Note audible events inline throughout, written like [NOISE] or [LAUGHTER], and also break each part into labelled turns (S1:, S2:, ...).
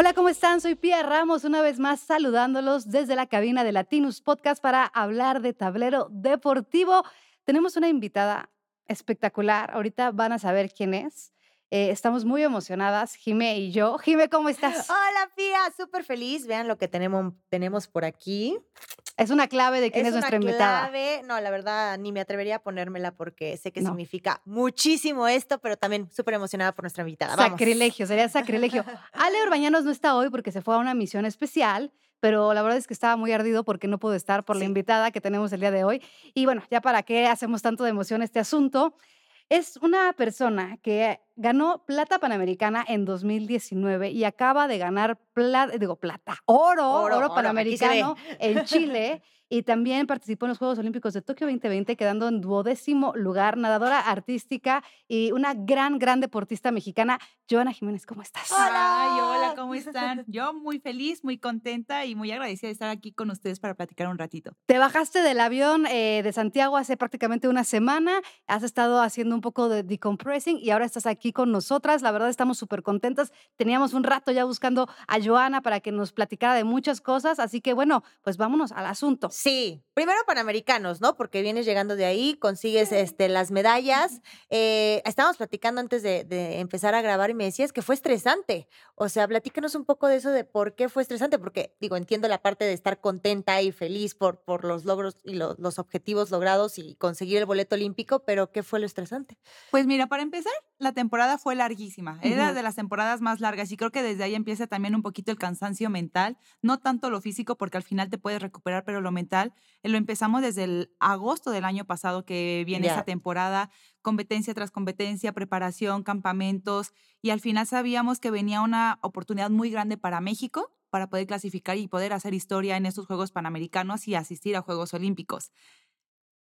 S1: Hola, ¿cómo están? Soy Pía Ramos, una vez más saludándolos desde la cabina de Latinus Podcast para hablar de tablero deportivo. Tenemos una invitada espectacular, ahorita van a saber quién es. Eh, estamos muy emocionadas, Jime y yo. Jime, ¿cómo [GASPS] estás?
S2: Hola, Pía, súper feliz. Vean lo que tenemos, tenemos por aquí.
S1: Es una clave de quién es, nuestra invitada.
S2: Clave. No, la verdad, ni me atrevería a ponérmela porque sé que significa muchísimo esto, pero también súper emocionada por nuestra invitada.
S1: Sacrilegio, sería sacrilegio. [LAUGHS] Ale Urbañanos no está hoy porque se fue a una misión especial, pero la verdad es que estaba muy ardido porque no pudo estar por la invitada que tenemos el día de hoy. Y bueno, ya para qué hacemos tanto de emoción este asunto. Es una persona que ganó plata panamericana en 2019 y acaba de ganar plata, digo plata, oro, oro, panamericano en Chile. [LAUGHS] y también participó en los Juegos Olímpicos de Tokio 2020, quedando en duodécimo lugar, nadadora artística y una gran, gran deportista mexicana. Joana Jiménez, ¿cómo estás?
S3: Hola. Ay, hola, ¿cómo están? Yo muy feliz, muy contenta y muy agradecida de estar aquí con ustedes para platicar un ratito.
S1: Te bajaste del avión eh, de Santiago hace prácticamente una semana, has estado haciendo un poco de decompressing y ahora estás aquí con nosotras. La verdad estamos súper contentas. Teníamos un rato ya buscando a Joana para que nos platicara de muchas cosas, así que bueno, pues vámonos al asunto.
S2: Sí, primero Panamericanos, ¿no? Porque vienes llegando de ahí, consigues este, las medallas. Eh, estábamos platicando antes de, empezar a grabar y me decías que fue estresante. O sea, platícanos un poco de eso de por qué fue estresante, porque digo, entiendo la parte de estar contenta y feliz por, por los logros y los objetivos logrados y conseguir el boleto olímpico, pero ¿qué fue lo estresante?
S3: Pues mira, para empezar, la temporada fue larguísima. Era de las temporadas más largas y creo que desde ahí empieza también un poquito el cansancio mental, no tanto lo físico, porque al final te puedes recuperar, pero lo mental eh, lo empezamos desde el agosto del año pasado que viene esa temporada, competencia tras competencia, preparación, campamentos, y al final sabíamos que venía una oportunidad muy grande para México para poder clasificar y poder hacer historia en estos Juegos Panamericanos y asistir a Juegos Olímpicos.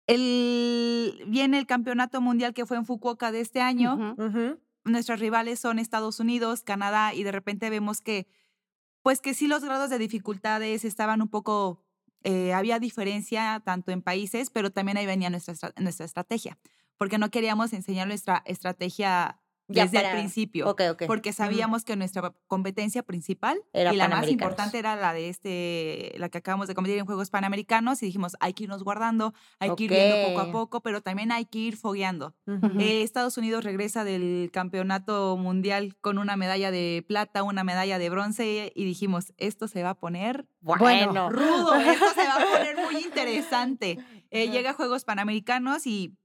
S3: El, viene el Campeonato Mundial que fue en Fukuoka de este año. Nuestros rivales son Estados Unidos, Canadá, y de repente vemos que, pues que sí los grados de dificultades estaban un poco eh, había diferencia tanto en países, pero también ahí venía nuestra, nuestra estrategia, porque no queríamos enseñar nuestra estrategia desde el principio. Porque sabíamos que nuestra competencia principal y la más importante era la de este, la que acabamos de competir en Juegos Panamericanos y dijimos, hay que irnos guardando, hay que ir viendo poco a poco, pero también hay que ir fogueando. Eh, Estados Unidos regresa del campeonato mundial con una medalla de plata, una medalla de bronce y dijimos, esto se va a poner bueno, rudo, esto se va a poner muy [LAUGHS] interesante. Eh, llega a Juegos Panamericanos y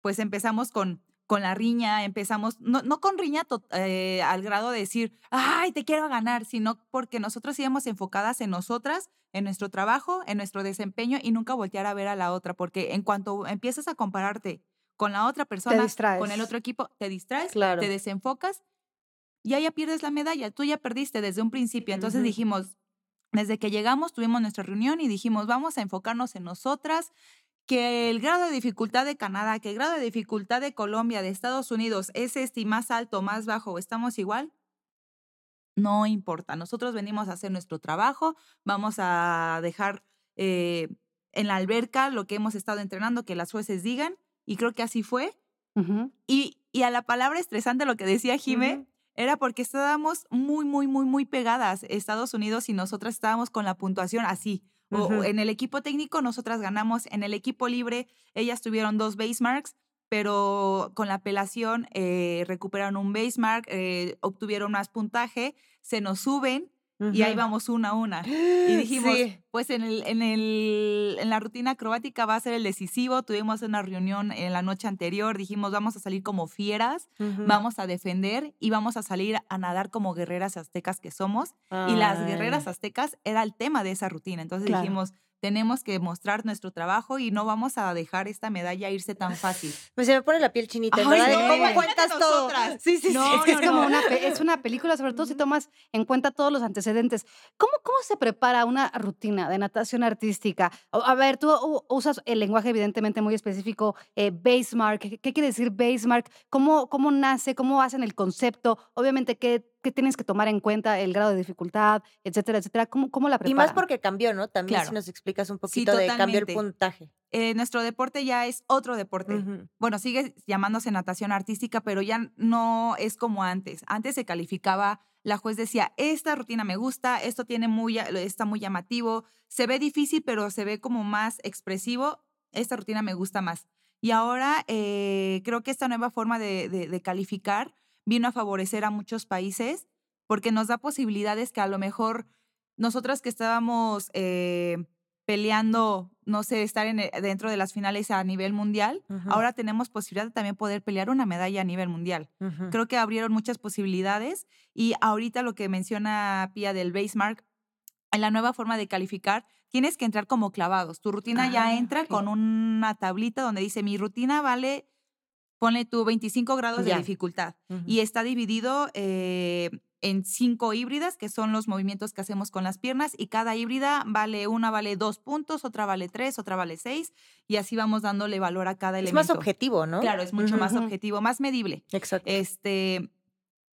S3: pues empezamos con con la riña, empezamos, no, no con riña eh, al grado de decir, ay, te quiero ganar, sino porque nosotros íbamos enfocadas en nosotras, en nuestro trabajo, en nuestro desempeño y nunca voltear a ver a la otra, porque en cuanto empiezas a compararte con la otra persona, con el otro equipo, te distraes, te desenfocas y ahí ya pierdes la medalla, tú ya perdiste desde un principio. Entonces dijimos, desde que llegamos, tuvimos nuestra reunión y dijimos, vamos a enfocarnos en nosotras, que el grado de dificultad de Canadá, que el grado de dificultad de Colombia, de Estados Unidos es este más alto, más bajo, estamos igual, no importa. Nosotros venimos a hacer nuestro trabajo, vamos a dejar eh, en la alberca lo que hemos estado entrenando, que las jueces digan, y creo que así fue. y, y, a la palabra estresante, lo que decía Jime, era porque estábamos muy, muy, muy, muy pegadas, Estados Unidos y nosotras estábamos con la puntuación así en el equipo técnico nosotras ganamos, en el equipo libre ellas tuvieron dos base marks, pero con la apelación eh, recuperaron un base mark, eh, obtuvieron más puntaje, se nos suben y ahí vamos una a una. Y [GASPS] dijimos, pues en, el, en, el, en la rutina acrobática va a ser el decisivo. Tuvimos una reunión en la noche anterior, dijimos, vamos a salir como fieras, vamos a defender y vamos a salir a nadar como guerreras aztecas que somos. Y las guerreras aztecas era el tema de esa rutina. Entonces dijimos, tenemos que mostrar nuestro trabajo y no vamos a dejar esta medalla irse tan fácil. [LAUGHS]
S2: Pues se me pone la piel chinita, ¿verdad? ¿Cómo cuentas todo?
S1: Sí, sí, sí. es que es como una, es una película, sobre todo si tomas en cuenta todos los antecedentes. ¿Cómo, cómo se prepara una rutina de natación artística? A ver, tú usas el lenguaje evidentemente muy específico, eh, basemark. ¿Qué quiere decir basemark? ¿Cómo, ¿Cómo nace? ¿Cómo hacen el concepto? Obviamente, ¿qué qué tienes que tomar en cuenta, el grado de dificultad, etcétera, etcétera. ¿Cómo, cómo la preparan?
S2: Y más porque cambió, ¿no? También si nos explicas un poquito de cambió el puntaje.
S3: Eh, nuestro deporte ya es otro deporte. Bueno, sigue llamándose natación artística, pero ya no es como antes. Antes se calificaba la juez decía, esta rutina me gusta, esto tiene muy, está muy llamativo, se ve difícil, pero se ve como más expresivo, esta rutina me gusta más. Y ahora eh, creo que esta nueva forma de, calificar vino a favorecer a muchos países porque nos da posibilidades que a lo mejor nosotras que estábamos eh, peleando, no sé, estar en, dentro de las finales a nivel mundial, ahora tenemos posibilidad de también poder pelear una medalla a nivel mundial. Creo que abrieron muchas posibilidades y ahorita lo que menciona Pia del basemark, en la nueva forma de calificar, tienes que entrar como clavados. Tu rutina ya ah, entra con una tablita donde dice mi rutina vale, ponle tú 25 grados de dificultad y está dividido eh, en cinco híbridas, que son los movimientos que hacemos con las piernas, y cada híbrida vale, una vale dos puntos, otra vale tres, otra vale seis, y así vamos dándole valor a cada elemento.
S2: Es más objetivo, ¿no?
S3: Claro, es mucho más objetivo, más medible.
S2: Exacto.
S3: Este,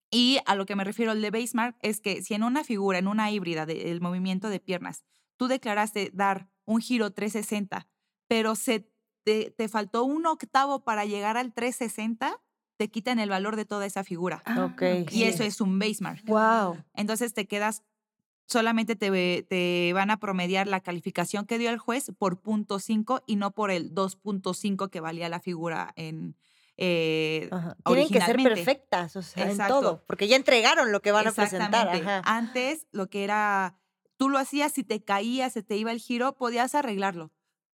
S3: y a lo que me refiero el de basemark es que si en una figura, en una híbrida del movimiento de piernas, tú declaraste dar un giro 360, pero se te, te faltó un octavo para llegar al 360, te quitan el valor de toda esa figura.
S2: Ah, okay.
S3: Y eso es un basemark.
S1: Wow.
S3: Entonces te quedas, solamente te, te van a promediar la calificación que dio el juez por punto 5 y no por el 2.5 que valía la figura en, eh,
S2: Tienen que ser perfectas, o sea, en todo, porque ya entregaron lo que van a presentar.
S3: Antes, lo que era, tú lo hacías, si te caías, se te iba el giro, podías arreglarlo.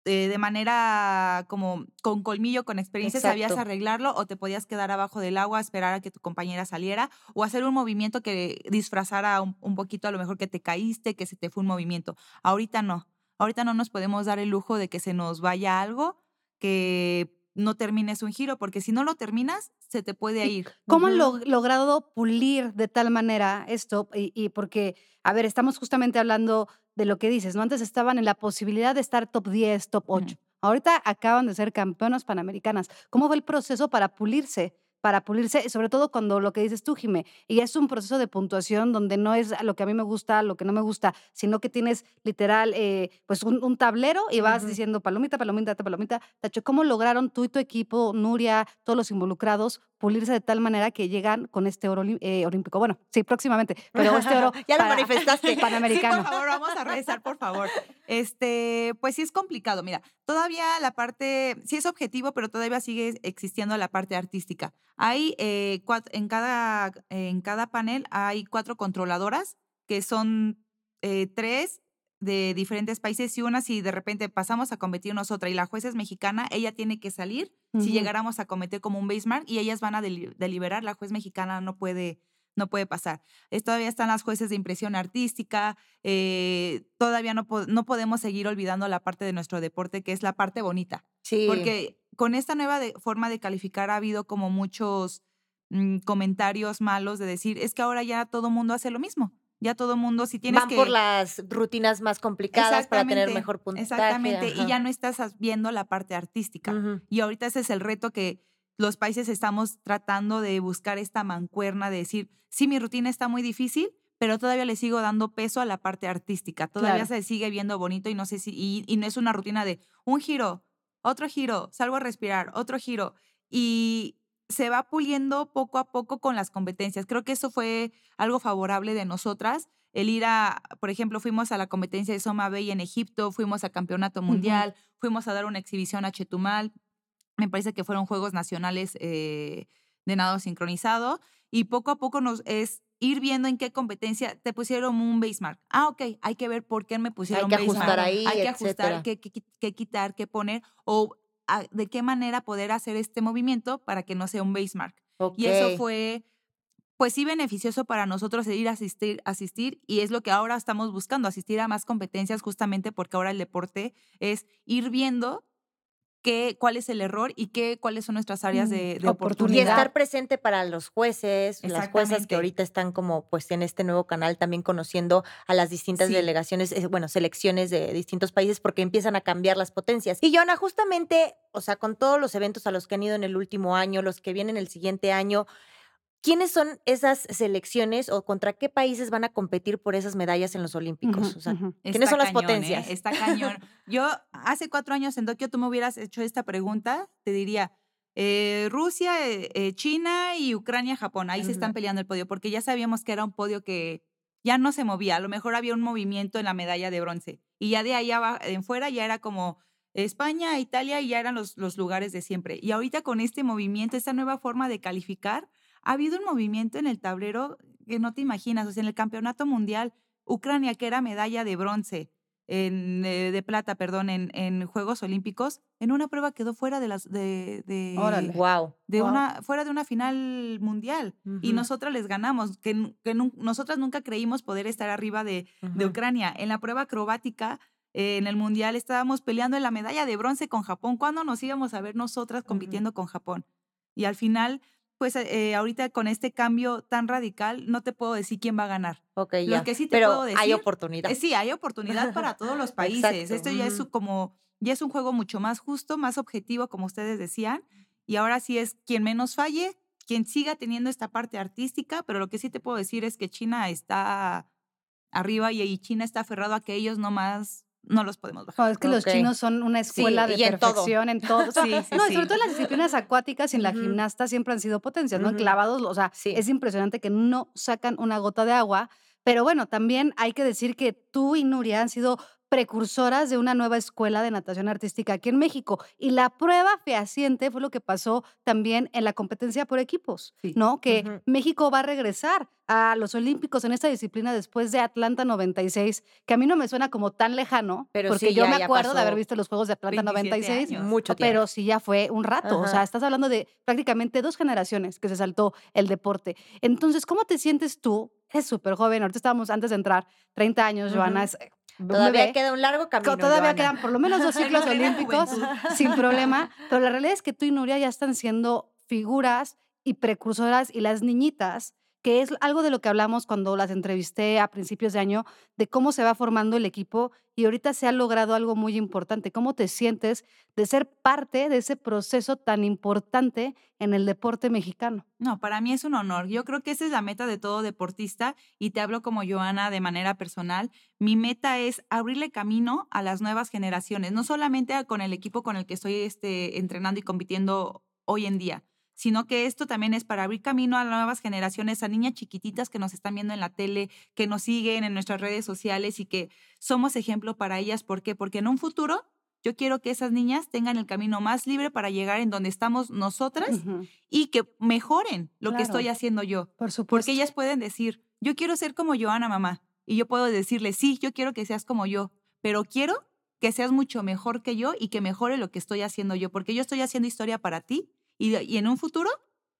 S3: Eh, de manera como con colmillo, con experiencia, sabías arreglarlo o te podías quedar abajo del agua, esperar a que tu compañera saliera o hacer un movimiento que disfrazara un, un, poquito a lo mejor que te caíste, que se te fue un movimiento. Ahorita no. Ahorita no nos podemos dar el lujo de que se nos vaya algo que no termines un giro, porque si no lo terminas, se te puede ir.
S1: ¿Cómo han logrado pulir de tal manera esto? Y, y, porque, a ver, estamos justamente hablando de lo que dices, ¿no? Antes estaban en la posibilidad de estar top 10, top 8. Ahorita acaban de ser campeonas panamericanas. ¿Cómo fue el proceso para pulirse? Para pulirse, sobre todo cuando lo que dices tú, Jime, y es un proceso de puntuación donde no es lo que a mí me gusta, lo que no me gusta, sino que tienes literal eh, pues un, tablero y vas diciendo palomita, palomita, palomita, tacho. ¿Cómo lograron tú y tu equipo, Nuria, todos los involucrados, pulirse de tal manera que llegan con este oro eh, olímpico? Bueno, sí, próximamente, pero este oro [LAUGHS]
S2: ya lo manifestaste. [LAUGHS]
S1: panamericano.
S3: por favor, vamos a rezar, por favor. Este, pues sí es complicado, mira, todavía la parte, sí es objetivo, pero todavía sigue existiendo la parte artística. Hay eh, en, cada, en cada panel hay cuatro controladoras que son eh, tres de diferentes países y una si de repente pasamos a competir nosotras y la jueza es mexicana, ella tiene que salir si llegáramos a cometer como un basemark y ellas van a deliberar, la juez mexicana no puede no puede pasar. todavía están las jueces de impresión artística, eh, todavía no, no podemos seguir olvidando la parte de nuestro deporte, que es la parte bonita.
S2: Sí.
S3: Porque con esta nueva forma de calificar ha habido como muchos mm, comentarios malos de decir, es que ahora ya todo mundo hace lo mismo. Ya todo mundo, si tienes
S2: Van
S3: que...
S2: por las rutinas más complicadas para tener mejor puntaje.
S3: Exactamente, y ya no estás viendo la parte artística. Y ahorita ese es el reto que los países estamos tratando de buscar esta mancuerna de decir, sí, mi rutina está muy difícil, pero todavía le sigo dando peso a la parte artística. Todavía se sigue viendo bonito y no sé si, y, no es una rutina de un giro, otro giro, salgo a respirar, otro giro. Y se va puliendo poco a poco con las competencias. Creo que eso fue algo favorable de nosotras. El ir a, por ejemplo, fuimos a la competencia de Soma Bay en Egipto, fuimos al campeonato mundial, fuimos a dar una exhibición a Chetumal. Me parece que fueron Juegos Nacionales eh, de nado sincronizado. Y poco a poco nos es ir viendo en qué competencia te pusieron un basemark. Ah, ok, hay que ver por qué me pusieron
S2: Hay que ajustar ahí,
S3: Hay que ajustar, qué, quitar, qué poner o de qué manera poder hacer este movimiento para que no sea un basemark. Y eso fue, pues sí, beneficioso para nosotros ir a asistir, asistir y es lo que ahora estamos buscando, asistir a más competencias justamente porque ahora el deporte es ir viendo cuál es el error y qué, cuáles son nuestras áreas de, oportunidad.
S2: Y estar presente para los jueces, las juezas que ahorita están como pues en este nuevo canal también conociendo a las distintas delegaciones, eh, bueno, selecciones de distintos países porque empiezan a cambiar las potencias. Y Joana, justamente, o sea, con todos los eventos a los que han ido en el último año, los que vienen el siguiente año, ¿Quiénes son esas selecciones o contra qué países van a competir por esas medallas en los Olímpicos? o sea, ¿quiénes son las ¿eh? potencias?
S3: Está cañón. [LAUGHS] Yo hace cuatro años en Tokio tú me hubieras hecho esta pregunta, te diría, eh, Rusia, eh, eh, China y Ucrania, Japón. Ahí se están peleando el podio, porque ya sabíamos que era un podio que ya no se movía. A lo mejor había un movimiento en la medalla de bronce. Y ya de ahí en fuera ya era como España, Italia, y ya eran los, los lugares de siempre. Y ahorita con este movimiento, esta nueva forma de calificar, ha habido un movimiento en el tablero que no te imaginas. O sea, en el campeonato mundial, Ucrania, que era medalla de bronce, en, eh, de plata, perdón, en, en, Juegos Olímpicos, en una prueba quedó fuera de las de, de,
S2: wow.
S3: de una fuera de una final mundial y nosotras les ganamos, que, que nosotras nunca creímos poder estar arriba de, de Ucrania. En la prueba acrobática eh, en el mundial estábamos peleando en la medalla de bronce con Japón. ¿Cuándo nos íbamos a ver nosotras compitiendo con Japón? Y al final pues eh, ahorita con este cambio tan radical, no te puedo decir quién va a ganar.
S2: Ok,
S3: Lo que sí te puedo decir,
S2: hay oportunidad.
S3: sí, hay oportunidad para todos los [LAUGHS] países. Esto ya es como, ya es un juego mucho más justo, más objetivo, como ustedes decían. Y ahora sí es quien menos falle, quien siga teniendo esta parte artística, pero lo que sí te puedo decir es que China está arriba y China está aferrado a que ellos nomás no los podemos bajar.
S1: es que los chinos son una escuela de perfección en todo. [LAUGHS] sí, sí, no, sobre todo las disciplinas acuáticas y en la gimnasta siempre han sido potencias, ¿no? Clavados, o sea, es impresionante que no sacan una gota de agua. Pero bueno, también hay que decir que tú y Nuria han sido precursoras de una nueva escuela de natación artística aquí en México. Y la prueba fehaciente fue lo que pasó también en la competencia por equipos, ¿no? Que México va a regresar a los Olímpicos en esta disciplina después de Atlanta 96, que a mí no me suena como tan lejano, pero porque yo me acuerdo de haber visto los Juegos de Atlanta 96,
S2: mucho
S1: pero sí ya fue un rato, o sea, estás hablando de prácticamente dos generaciones que se saltó el deporte. Entonces, ¿cómo te sientes tú? Es súper joven, ahorita estábamos antes de entrar, 30 años, Joana, es
S2: Todavía queda un largo camino.
S1: Todavía quedan por lo menos dos [LAUGHS] ciclos olímpicos sin [LAUGHS] problema, pero la realidad es que tú y Nuria ya están siendo figuras y precursoras y las niñitas que es algo de lo que hablamos cuando las entrevisté a principios de año, de cómo se va formando el equipo y ahorita se ha logrado algo muy importante. ¿Cómo te sientes de ser parte de ese proceso tan importante en el deporte mexicano?
S3: No, para mí es un honor. Yo creo que esa es la meta de todo deportista y te hablo como Joana de manera personal. Mi meta es abrirle camino a las nuevas generaciones, no solamente con el equipo con el que estoy este, entrenando y compitiendo hoy en día, sino que esto también es para abrir camino a nuevas generaciones, a niñas chiquititas que nos están viendo en la tele, que nos siguen en nuestras redes sociales y que somos ejemplo para ellas. ¿Por qué? Porque en un futuro yo quiero que esas niñas tengan el camino más libre para llegar en donde estamos nosotras y que mejoren lo que estoy haciendo yo.
S1: Por supuesto.
S3: Porque ellas pueden decir, yo quiero ser como Joana, mamá. Y yo puedo decirle, sí, yo quiero que seas como yo, pero quiero que seas mucho mejor que yo y que mejore lo que estoy haciendo yo, porque yo estoy haciendo historia para ti y, en un futuro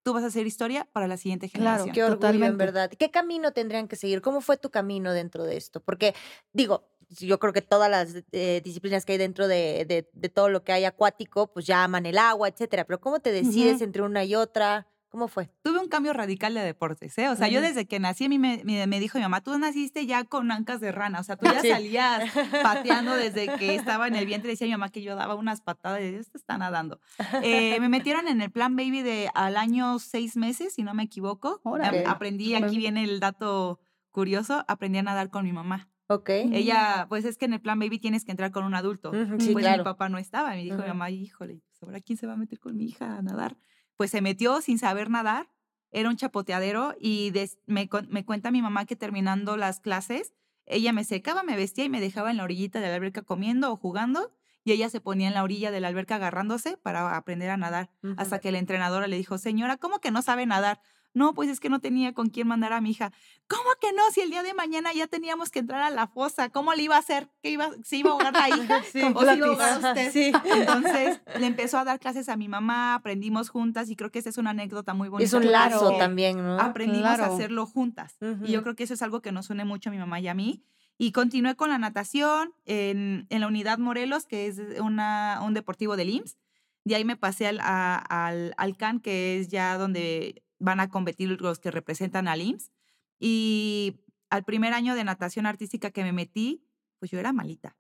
S3: tú vas a hacer historia para la siguiente generación.
S2: Claro, qué orgullo, en verdad. ¿Qué camino tendrían que seguir? ¿Cómo fue tu camino dentro de esto? Porque, digo, yo creo que todas las eh, disciplinas que hay dentro de, de, todo lo que hay acuático, pues ya aman el agua, etcétera. Pero ¿cómo te decides entre una y otra? ¿Cómo fue?
S3: Tuve un cambio radical de deportes, ¿eh? O sea, yo desde que nací, a mí me, me, dijo mi mamá, tú naciste ya con ancas de rana, o sea, tú [LAUGHS] ya salías pateando desde que [LAUGHS] estaba en el vientre. Decía mi mamá que yo daba unas patadas y esto está nadando. Eh, me [LAUGHS] metieron en el plan baby de al año seis meses, si no me equivoco. Aprendí, aquí viene el dato curioso, aprendí a nadar con mi mamá.
S2: Ok.
S3: Ella, pues es que en el plan baby tienes que entrar con un adulto. sí, pues mi papá no estaba. Me dijo mi mamá, híjole, pues, ¿ahora quién se va a meter con mi hija a nadar? Pues se metió sin saber nadar, era un chapoteadero y me, me cuenta mi mamá que terminando las clases, ella me secaba, me vestía y me dejaba en la orillita de la alberca comiendo o jugando y ella se ponía en la orilla de la alberca agarrándose para aprender a nadar, hasta que la entrenadora le dijo, señora, ¿cómo que no sabe nadar? No, pues es que no tenía con quién mandar a mi hija. ¿Cómo que no? Si el día de mañana ya teníamos que entrar a la fosa, ¿cómo le iba a hacer? ¿Que iba, se iba a ahogar la [LAUGHS] hija? Sí, ¿O se iba a ahogar usted? Sí. Entonces [LAUGHS] le empezó a dar clases a mi mamá, aprendimos juntas y creo que esa es una anécdota muy bonita.
S2: Es un lazo también, ¿no?
S3: Aprendimos a hacerlo juntas. Y yo creo que eso es algo que nos une mucho a mi mamá y a mí. Y continué con la natación en, en la unidad Morelos, que es una, un deportivo del IMSS. De ahí me pasé al, al, al CAN, que es ya donde van a competir los que representan al IMSS. Y al primer año de natación artística que me metí, pues yo era malita,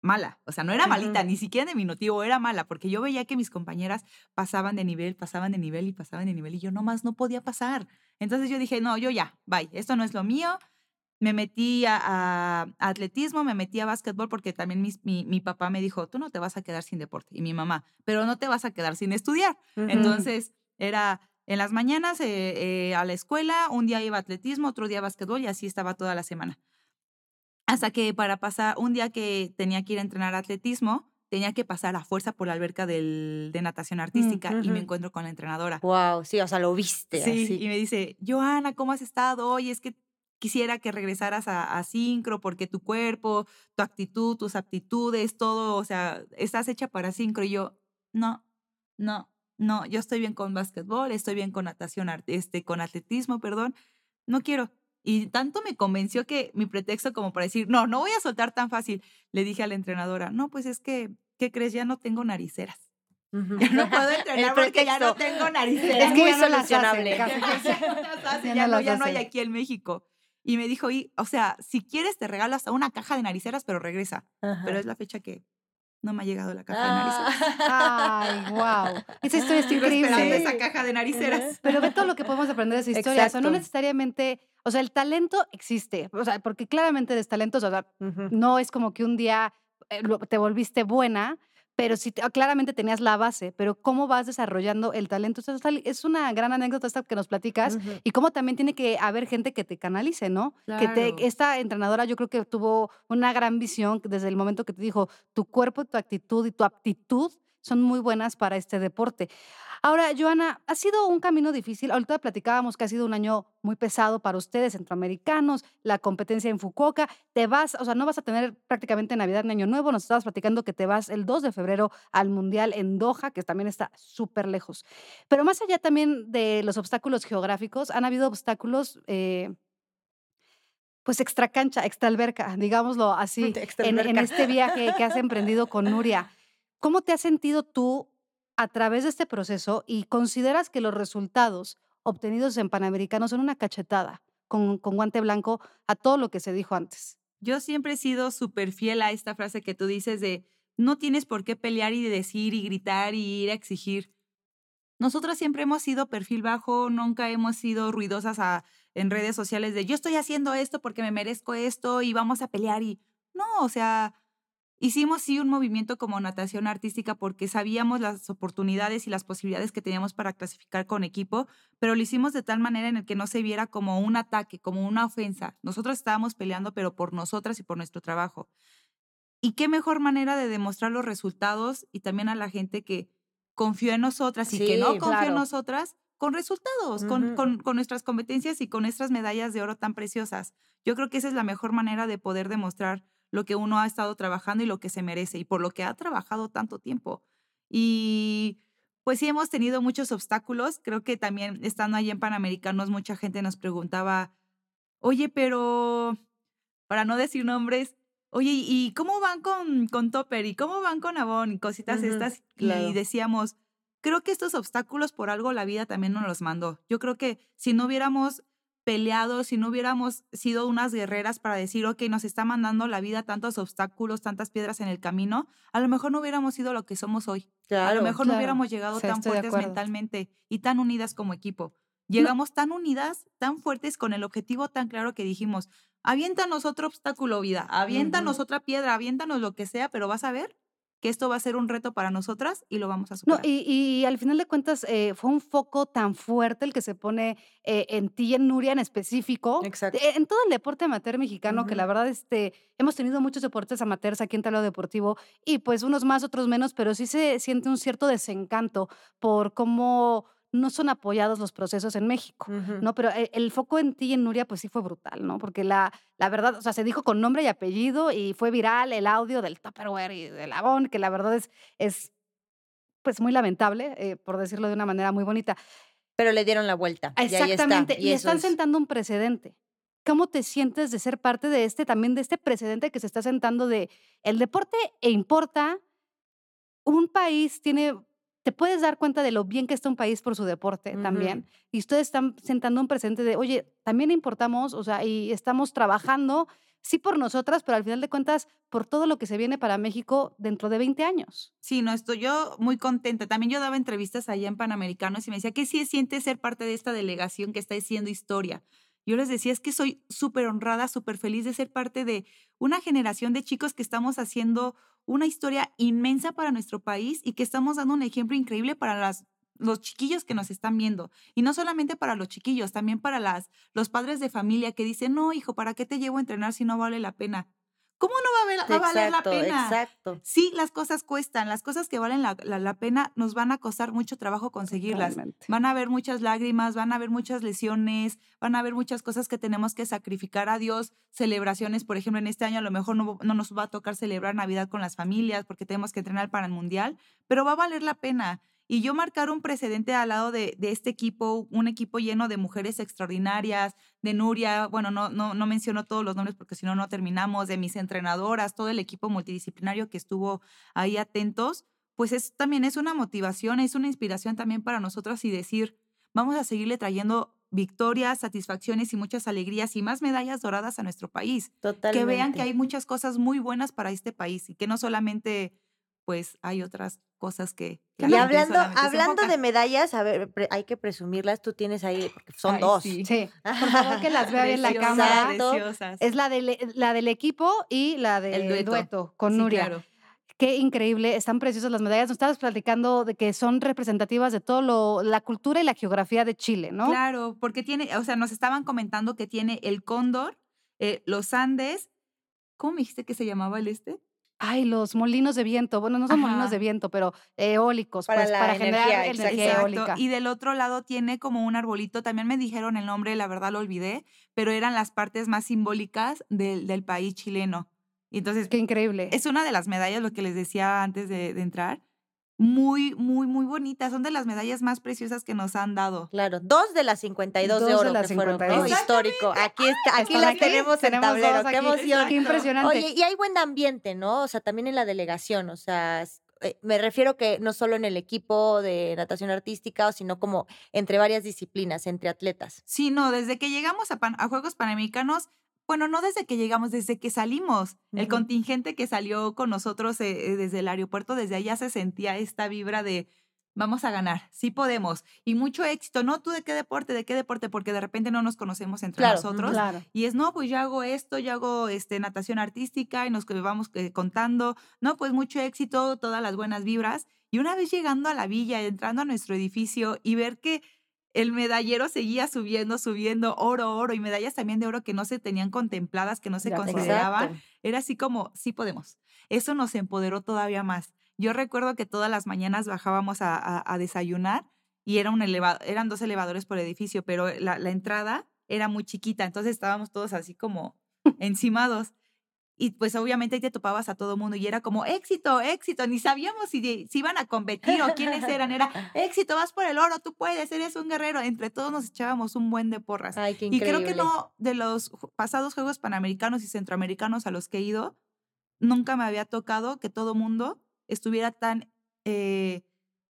S3: mala. O sea, no era malita, ni siquiera de diminutivo, era mala, porque yo veía que mis compañeras pasaban de nivel, pasaban de nivel y pasaban de nivel y yo nomás no podía pasar. Entonces yo dije, no, yo ya, bye, esto no es lo mío. me metí a, atletismo, me metí a básquetbol porque también mi, mi, papá me dijo, tú no te vas a quedar sin deporte, y mi mamá, pero no te vas a quedar sin estudiar. Entonces, era en las mañanas eh, eh, a la escuela, un día iba a atletismo, otro día a básquetbol y así estaba toda la semana. Hasta que para pasar, un día que tenía que ir a entrenar atletismo, tenía que pasar a fuerza por la alberca del, de natación artística y me encuentro con la entrenadora.
S2: Wow, sí, o sea, lo viste.
S3: Sí, y me dice, Joana, ¿cómo has estado hoy? Es que quisiera que regresaras a, a sincro porque tu cuerpo, tu actitud, tus aptitudes, todo, o sea, estás hecha para sincro. Y yo, no, no, no, yo estoy bien con básquetbol, estoy bien con natación, este, con atletismo, perdón, no quiero. Y tanto me convenció que mi pretexto como para decir, no, no voy a soltar tan fácil, le dije a la entrenadora, no, pues es que, ¿qué crees? Ya no tengo nariceras. no [LAUGHS] puedo entrenar porque ya no tengo nariceras.
S2: Es muy solucionable.
S3: ya, no, ya no hay aquí en México. Y me dijo, y, o sea, si quieres te regalo hasta una caja de nariceras, pero regresa. Pero es la fecha que no me ha llegado la caja de nariceras.
S1: Ay, wow. Esa historia está increíble.
S3: esa caja de nariceras.
S1: Pero ve todo lo que podemos aprender de esa historia. O sea, no necesariamente, o sea, el talento existe, o sea, porque claramente eres talentoso, o sea, no es como que un día eh, te volviste buena, pero sí, claramente tenías la base, pero cómo vas desarrollando el talento. es una gran anécdota esta que nos platicas y cómo también tiene que haber gente que te canalice, ¿no? Que te, esta entrenadora yo creo que tuvo una gran visión desde el momento que te dijo, tu cuerpo, tu actitud y tu aptitud son muy buenas para este deporte. Ahora, Joana, ha sido un camino difícil. Ahorita platicábamos que ha sido un año muy pesado para ustedes, centroamericanos, la competencia en Fukuoka. Te vas, o sea, no vas a tener prácticamente Navidad ni Año Nuevo. Nos estabas platicando que te vas el 2 de febrero al Mundial en Doha, que también está súper lejos. Pero más allá también de los obstáculos geográficos, han habido obstáculos. Eh, pues extra cancha, extra alberca, digámoslo así, [LAUGHS] en, en, este viaje que has emprendido con Nuria. ¿Cómo te has sentido tú a través de este proceso y consideras que los resultados obtenidos en Panamericanos son una cachetada con, guante blanco a todo lo que se dijo antes?
S3: Yo siempre he sido súper fiel a esta frase que tú dices de no tienes por qué pelear y decir y gritar y ir a exigir. Nosotros siempre hemos sido perfil bajo, nunca hemos sido ruidosas en redes sociales de yo estoy haciendo esto porque me merezco esto y vamos a pelear y no, o sea, Hicimos sí un movimiento como natación artística porque sabíamos las oportunidades y las posibilidades que teníamos para clasificar con equipo, pero lo hicimos de tal manera en el que no se viera como un ataque, como una ofensa. Nosotros estábamos peleando, pero por nosotras y por nuestro trabajo. Y qué mejor manera de demostrar los resultados y también a la gente que confió en nosotras y que no confió en nosotras con resultados, con, con, con, nuestras competencias y con nuestras medallas de oro tan preciosas. Yo creo que esa es la mejor manera de poder demostrar lo que uno ha estado trabajando y lo que se merece y por lo que ha trabajado tanto tiempo. Y pues sí hemos tenido muchos obstáculos. Creo que también estando allí en Panamericanos mucha gente nos preguntaba, oye, pero para no decir nombres, oye, ¿y cómo van con, con Topper? ¿Y cómo van con Avon? Y cositas estas. Y decíamos, creo que estos obstáculos por algo la vida también nos los mandó. Yo creo que si no hubiéramos peleado, si no hubiéramos sido unas guerreras para decir, ok, nos está mandando la vida tantos obstáculos, tantas piedras en el camino, a lo mejor no hubiéramos sido lo que somos hoy. a lo mejor no hubiéramos llegado tan fuertes mentalmente y tan unidas como equipo. Llegamos tan unidas, tan fuertes con el objetivo tan claro que dijimos, aviéntanos otro obstáculo, vida, aviéntanos otra piedra, aviéntanos lo que sea, pero vas a ver que esto va a ser un reto para nosotras y lo vamos a superar.
S1: No, y, al final de cuentas eh, fue un foco tan fuerte el que se pone eh, en ti y en Nuria en específico. Exacto. en todo el deporte amateur mexicano, que la verdad este, hemos tenido muchos deportes amateurs aquí en Talo Deportivo y pues unos más, otros menos, pero sí se siente un cierto desencanto por cómo no son apoyados los procesos en México, ¿no? Pero e, el, foco en ti y en Nuria, pues sí fue brutal, ¿no? Porque la, la verdad, o sea, se dijo con nombre y apellido y fue viral el audio del Tupperware y del Avon, que la verdad es, es pues muy lamentable, eh, por decirlo de una manera muy bonita.
S2: Pero le dieron la vuelta.
S1: Exactamente,
S2: y,
S1: están sentando un precedente. ¿Cómo te sientes de ser parte de este, también de este precedente que se está sentando de el deporte e importa? Un país tiene te puedes dar cuenta de lo bien que está un país por su deporte también. Y ustedes están sentando un presente de, oye, también importamos, o sea, y estamos trabajando, sí por nosotras, pero al final de cuentas, por todo lo que se viene para México dentro de 20 años.
S3: Sí, no, estoy yo muy contenta. También yo daba entrevistas allá en Panamericanos y me decía, ¿qué sí siente ser parte de esta delegación que está haciendo historia? Yo les decía, es que soy súper honrada, súper feliz de ser parte de una generación de chicos que estamos haciendo una historia inmensa para nuestro país y que estamos dando un ejemplo increíble para los chiquillos que nos están viendo. Y no solamente para los chiquillos, también para las, los padres de familia que dicen, no, hijo, ¿para qué te llevo a entrenar si no vale la pena? ¿Cómo no va a, valer la pena?
S2: Exacto.
S3: Sí, las cosas cuestan. Las cosas que valen la, la, pena nos van a costar mucho trabajo conseguirlas. Van a haber muchas lágrimas, van a haber muchas lesiones, van a haber muchas cosas que tenemos que sacrificar a Dios. Celebraciones, por ejemplo, en este año a lo mejor no, no nos va a tocar celebrar Navidad con las familias porque tenemos que entrenar para el Mundial, pero va a valer la pena y yo marcar un precedente al lado de, este equipo, un equipo lleno de mujeres extraordinarias, de Nuria, bueno, no, no, no menciono todos los nombres porque si no, no terminamos, de mis entrenadoras, todo el equipo multidisciplinario que estuvo ahí atentos, pues es, también es una motivación, es una inspiración también para nosotros y decir, vamos a seguirle trayendo victorias, satisfacciones y muchas alegrías y más medallas doradas a nuestro país.
S2: Totalmente.
S3: Que vean que hay muchas cosas muy buenas para este país y que no solamente pues hay otras cosas que...
S2: y hablando, hablando de medallas, a ver, hay que presumirlas, tú tienes ahí, porque son dos.
S1: Sí, [LAUGHS] por favor que las vea en la cámara. Es la del, la del equipo y la del dueto. con Nuria. Qué increíble, están preciosas las medallas. Nos estabas platicando de que son representativas de todo lo, la cultura y la geografía de Chile, ¿no?
S3: Claro, porque tiene, o sea, nos estaban comentando que tiene el cóndor, eh, los Andes, ¿cómo me dijiste que se llamaba el este?
S1: Ay, los molinos de viento. Bueno, no son molinos de viento, pero eólicos, para pues, para generar energía eólica.
S3: Y del otro lado tiene como un arbolito. También me dijeron el nombre, la verdad lo olvidé, pero eran las partes más simbólicas del, del país chileno. Entonces,
S1: qué increíble.
S3: Es una de las medallas, lo que les decía antes de, de entrar, muy, muy, muy bonitas. Son de las medallas más preciosas que nos han dado.
S2: Claro, dos de las 52 de oro que fueron histórico. Aquí, está, aquí las tenemos en tablero. Qué emoción.
S1: Qué impresionante.
S2: Oye, y hay buen ambiente, ¿no? O sea, también en la delegación. O sea, eh, me refiero que no solo en el equipo de natación artística, sino como entre varias disciplinas, entre atletas.
S3: Sí, no, desde que llegamos a, a Juegos Panamericanos bueno, no desde que llegamos, desde que salimos. El contingente que salió con nosotros eh, desde el aeropuerto, desde allá se sentía esta vibra de vamos a ganar, sí podemos. Y mucho éxito, ¿no? ¿Tú de qué deporte? ¿De qué deporte? Porque de repente no nos conocemos entre nosotros. Y es, no, pues yo hago esto, yo hago este, natación artística y nos vamos eh, contando, no, pues mucho éxito, todas las buenas vibras. Y una vez llegando a la villa, entrando a nuestro edificio y ver que el medallero seguía subiendo, subiendo, oro, oro, y medallas también de oro que no se tenían contempladas, que no se consideraban. Era así como, sí podemos. Eso nos empoderó todavía más. Yo recuerdo que todas las mañanas bajábamos a, desayunar y era un elevado, eran dos elevadores por edificio, pero la, la entrada era muy chiquita, entonces estábamos todos así como [LAUGHS] encimados. Y pues obviamente ahí te topabas a todo mundo y era como éxito, éxito. Ni sabíamos si, si iban a competir o quiénes eran. Era [LAUGHS] éxito, vas por el oro, tú puedes, eres un guerrero. Entre todos nos echábamos un buen de porras.
S2: Ay, qué
S3: y creo que no, de los pasados Juegos Panamericanos y Centroamericanos a los que he ido, nunca me había tocado que todo mundo estuviera tan eh,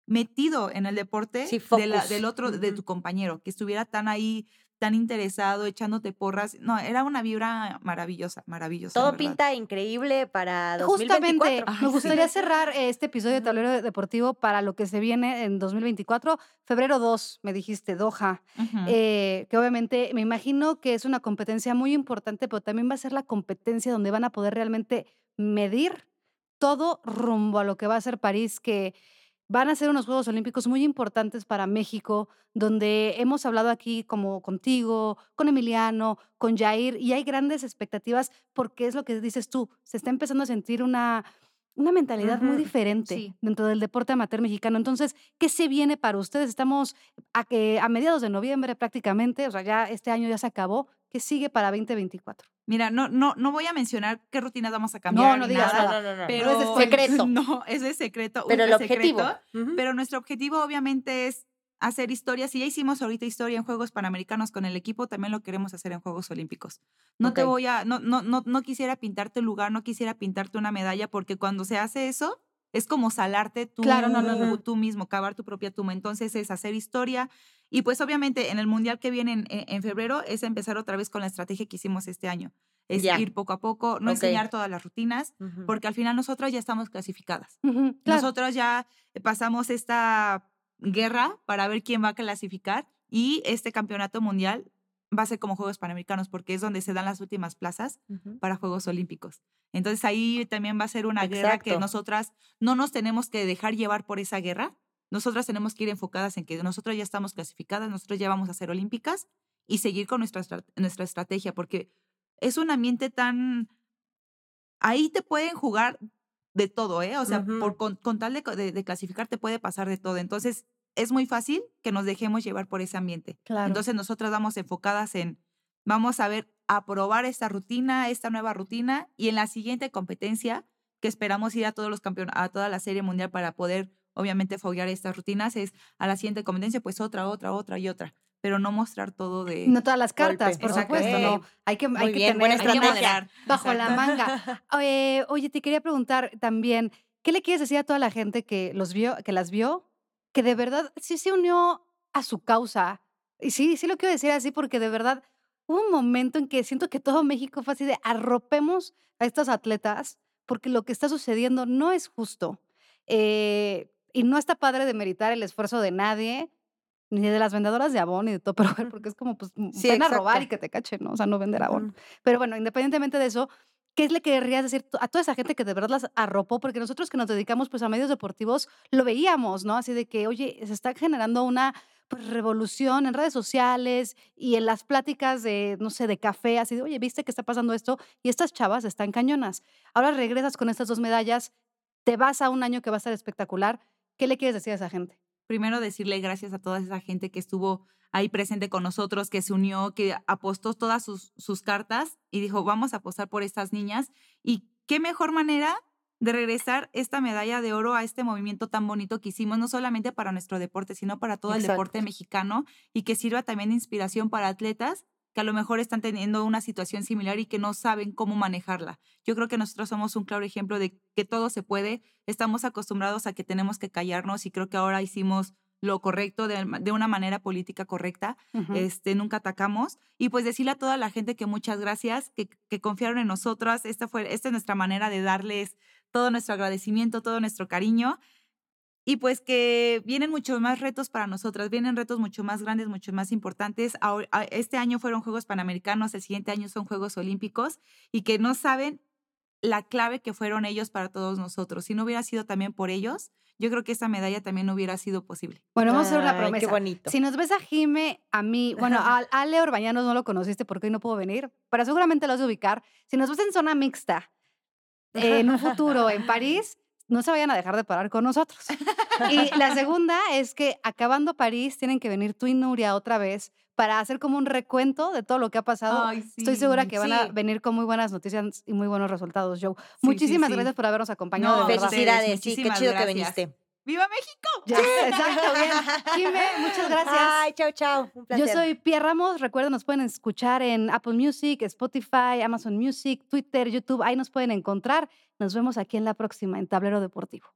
S3: metido en el deporte del otro, de tu compañero, que estuviera tan ahí tan interesado, echándote porras. No, era una vibra maravillosa, maravillosa.
S2: Todo pinta increíble para 2024.
S1: Justamente, me gustaría [LAUGHS] cerrar este episodio de Tablero Deportivo para lo que se viene en 2024. Febrero 2, me dijiste, Doha, eh, que obviamente me imagino que es una competencia muy importante, pero también va a ser la competencia donde van a poder realmente medir todo rumbo a lo que va a ser París, que Van a ser unos Juegos Olímpicos muy importantes para México, donde hemos hablado aquí como contigo, con Emiliano, con Jair, y hay grandes expectativas porque es lo que dices tú, se está empezando a sentir una, una mentalidad muy diferente dentro del deporte amateur mexicano. Entonces, ¿qué se viene para ustedes? Estamos a, que, a mediados de noviembre prácticamente, o sea, ya este año ya se acabó. ¿Qué sigue para 2024?
S3: Mira, no, no, no voy a mencionar qué rutinas vamos a cambiar.
S1: No, no digas
S2: nada. No, no, no,
S3: Pero
S2: es [LAUGHS] secreto.
S3: No, es de secreto.
S2: Pero el objetivo.
S3: Pero nuestro objetivo obviamente es hacer historias. Si ya hicimos ahorita historia en Juegos Panamericanos con el equipo, también lo queremos hacer en Juegos Olímpicos. No te voy a, no, no, no, no quisiera pintarte lugar, no quisiera pintarte una medalla, porque cuando se hace eso, es como salarte tú,
S1: claro, no, no,
S3: tú mismo, cavar tu propia tumba. Entonces es hacer historia. Y pues obviamente en el Mundial que viene en, febrero es empezar otra vez con la estrategia que hicimos este año. Es ir poco a poco, no enseñar todas las rutinas, porque al final nosotras ya estamos clasificadas. Nosotros ya pasamos esta guerra para ver quién va a clasificar y este campeonato mundial va a ser como Juegos Panamericanos porque es donde se dan las últimas plazas para Juegos Olímpicos. Entonces ahí también va a ser una guerra que nosotras no nos tenemos que dejar llevar por esa guerra. Nosotras tenemos que ir enfocadas en que nosotros ya estamos clasificadas, nosotros ya vamos a ser olímpicas y seguir con nuestra, nuestra estrategia porque es un ambiente tan... Ahí te pueden jugar de todo, ¿eh? O sea, por, con, tal de, de, clasificar te puede pasar de todo. Entonces, es muy fácil que nos dejemos llevar por ese ambiente. Entonces, nosotras vamos enfocadas en, vamos a ver, a probar esta rutina, esta nueva rutina, y en la siguiente competencia, que esperamos ir a todos los campeones, a toda la serie mundial para poder, obviamente, foguear estas rutinas, es a la siguiente competencia, pues otra, otra, otra y otra pero no mostrar todo de.
S1: No todas las cartas, por supuesto, no. Hay que, hay que tener hay bajo la manga. [LAUGHS] oye, te quería preguntar también, ¿qué le quieres decir a toda la gente que los vio, que las vio, que de verdad sí se unió a su causa? Y sí, sí lo quiero decir así porque de verdad hubo un momento en que siento que todo México fue así de arropemos a estos atletas porque lo que está sucediendo no es justo. Eh, y no está padre de meritar el esfuerzo de nadie ni de las vendedoras de abón ni de todo, pero porque es como, pues, sí, ven a robar y que te cachen, ¿no? O sea, no vender abón. Pero bueno, independientemente de eso, ¿qué le querrías decir a toda esa gente que de verdad las arropó? Porque nosotros que nos dedicamos, pues, a medios deportivos, lo veíamos, ¿no? Así de que, oye, se está generando una pues, revolución en redes sociales y en las pláticas de, no sé, de café, así de, oye, ¿viste que está pasando esto? Y estas chavas están cañonas. Ahora regresas con estas dos medallas, te vas a un año que va a ser espectacular. ¿Qué le quieres decir a esa gente?
S3: Primero decirle gracias a toda esa gente que estuvo ahí presente con nosotros, que se unió, que apostó todas sus, sus cartas y dijo, vamos a apostar por estas niñas. Y qué mejor manera de regresar esta medalla de oro a este movimiento tan bonito que hicimos, no solamente para nuestro deporte, sino para todo el deporte mexicano y que sirva también de inspiración para atletas que a lo mejor están teniendo una situación similar y que no saben cómo manejarla. Yo creo que nosotros somos un claro ejemplo de que todo se puede. Estamos acostumbrados a que tenemos que callarnos y creo que ahora hicimos lo correcto de, una manera política correcta, este, nunca atacamos. Y pues decirle a toda la gente que muchas gracias, que, que confiaron en nosotras. Esta, fue, esta es nuestra manera de darles todo nuestro agradecimiento, todo nuestro cariño y pues que vienen muchos más retos para nosotras, vienen retos mucho más grandes, mucho más importantes. Este año fueron Juegos Panamericanos, el siguiente año son Juegos Olímpicos y que no saben la clave que fueron ellos para todos nosotros. Si no hubiera sido también por ellos, yo creo que esta medalla también no hubiera sido posible.
S1: Bueno, vamos a hacer una promesa. Qué bonito. Si nos ves a Jime, a mí, bueno, a, a Leo Orbañanos no lo conociste porque hoy no puedo venir, pero seguramente lo vas a ubicar. Si nos ves en zona mixta, en un [LAUGHS] futuro en París, no se vayan a dejar de parar con nosotros. Y la segunda es que acabando París tienen que venir tú y Nuria otra vez para hacer como un recuento de todo lo que ha pasado. Estoy segura que van a venir con muy buenas noticias y muy buenos resultados, Joe. Muchísimas gracias por habernos acompañado.
S2: felicidades, sí, qué chido que viniste.
S3: ¡Viva México! [LAUGHS]
S1: exacto, bien. Jimé, muchas gracias.
S2: Ay, chao, chao. Un placer.
S1: Yo soy Pierre Ramos. Recuerden, nos pueden escuchar en Apple Music, Spotify, Amazon Music, Twitter, YouTube. Ahí nos pueden encontrar. Nos vemos aquí en la próxima, en Tablero Deportivo.